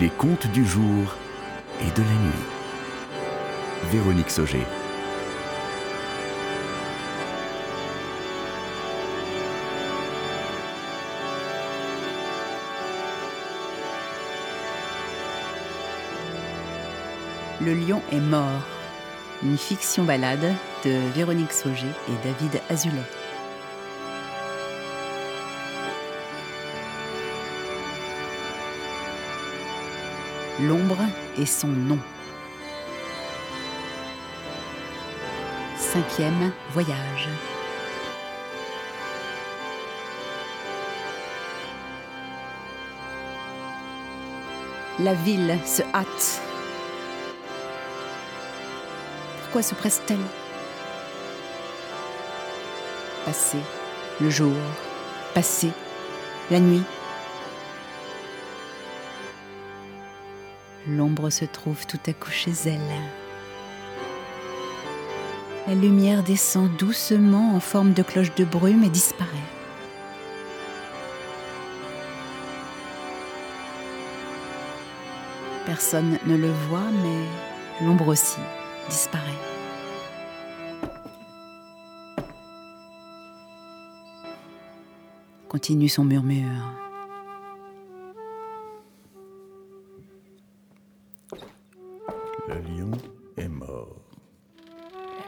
Les contes du jour et de la nuit. Véronique Sauger. Le lion est mort. Une fiction balade de Véronique Sauger et David Azulet. L'ombre est son nom. Cinquième voyage. La ville se hâte. Pourquoi se presse-t-elle? Passer le jour, passer la nuit. L'ombre se trouve tout à coup chez elle. La lumière descend doucement en forme de cloche de brume et disparaît. Personne ne le voit, mais l'ombre aussi disparaît. Continue son murmure. Le lion est mort Le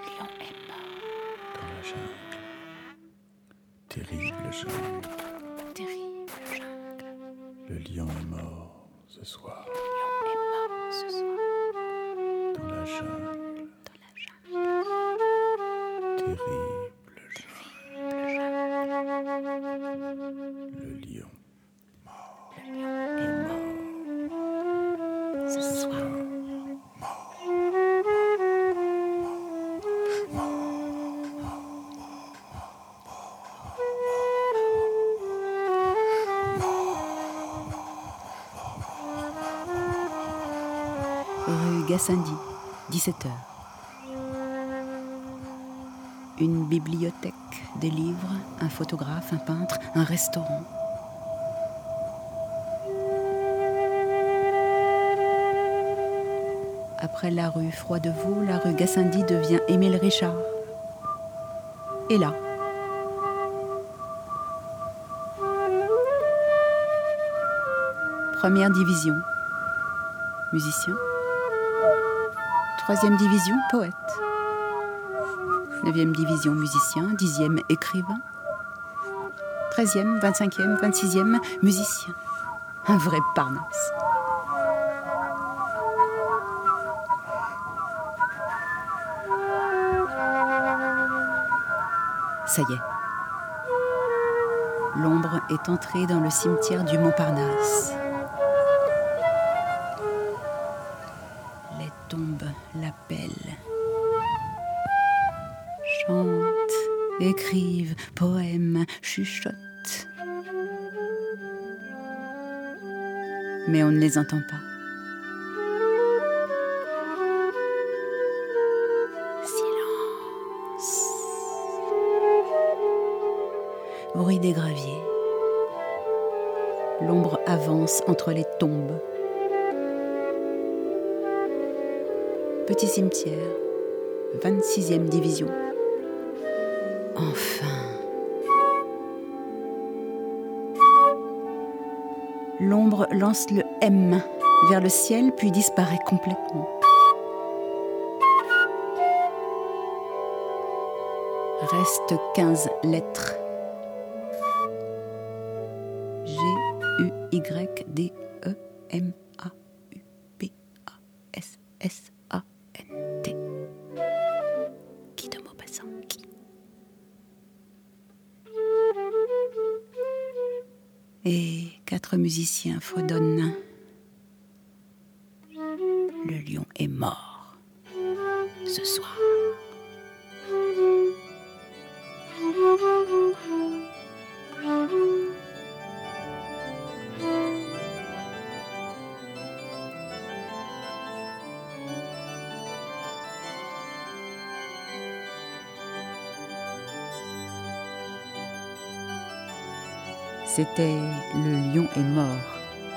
lion est mort. dans la jungle. Terrible jungle. Terrible jungle. Le lion est mort ce soir Le lion est mort ce soir dans la jungle. dans la jungle. Terrible Gassendi, 17h. Une bibliothèque, des livres, un photographe, un peintre, un restaurant. Après la rue Froidevaux, la rue Gassendi devient Émile Richard. Et là, première division, musicien. Troisième division, poète. Neuvième division, musicien. Dixième, écrivain. Treizième, vingt-cinquième, vingt-sixième, musicien. Un vrai Parnasse. Ça y est. L'ombre est entrée dans le cimetière du Montparnasse. Les tombes écrivent, poèmes, chuchotent. Mais on ne les entend pas. Silence. Bruit des graviers. L'ombre avance entre les tombes. Petit cimetière, 26e division. Enfin. L'ombre lance le M vers le ciel puis disparaît complètement. Reste 15 lettres. G U Y D E M Et quatre musiciens fredonnent. Le lion est mort ce soir. C'était Le lion est mort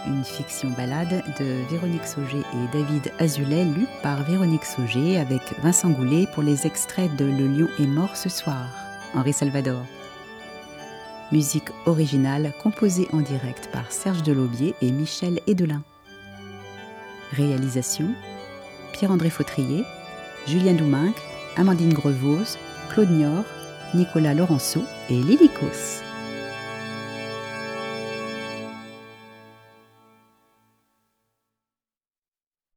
une fiction balade de Véronique Sauger et David Azulet, lue par Véronique Sauger avec Vincent Goulet pour les extraits de Le lion est mort ce soir, Henri Salvador. Musique originale composée en direct par Serge Delaubier et Michel Edelin. Réalisation Pierre-André Fautrier, Julien Douminc, Amandine Grevose, Claude Niort, Nicolas Laurenceau et Lily Cos.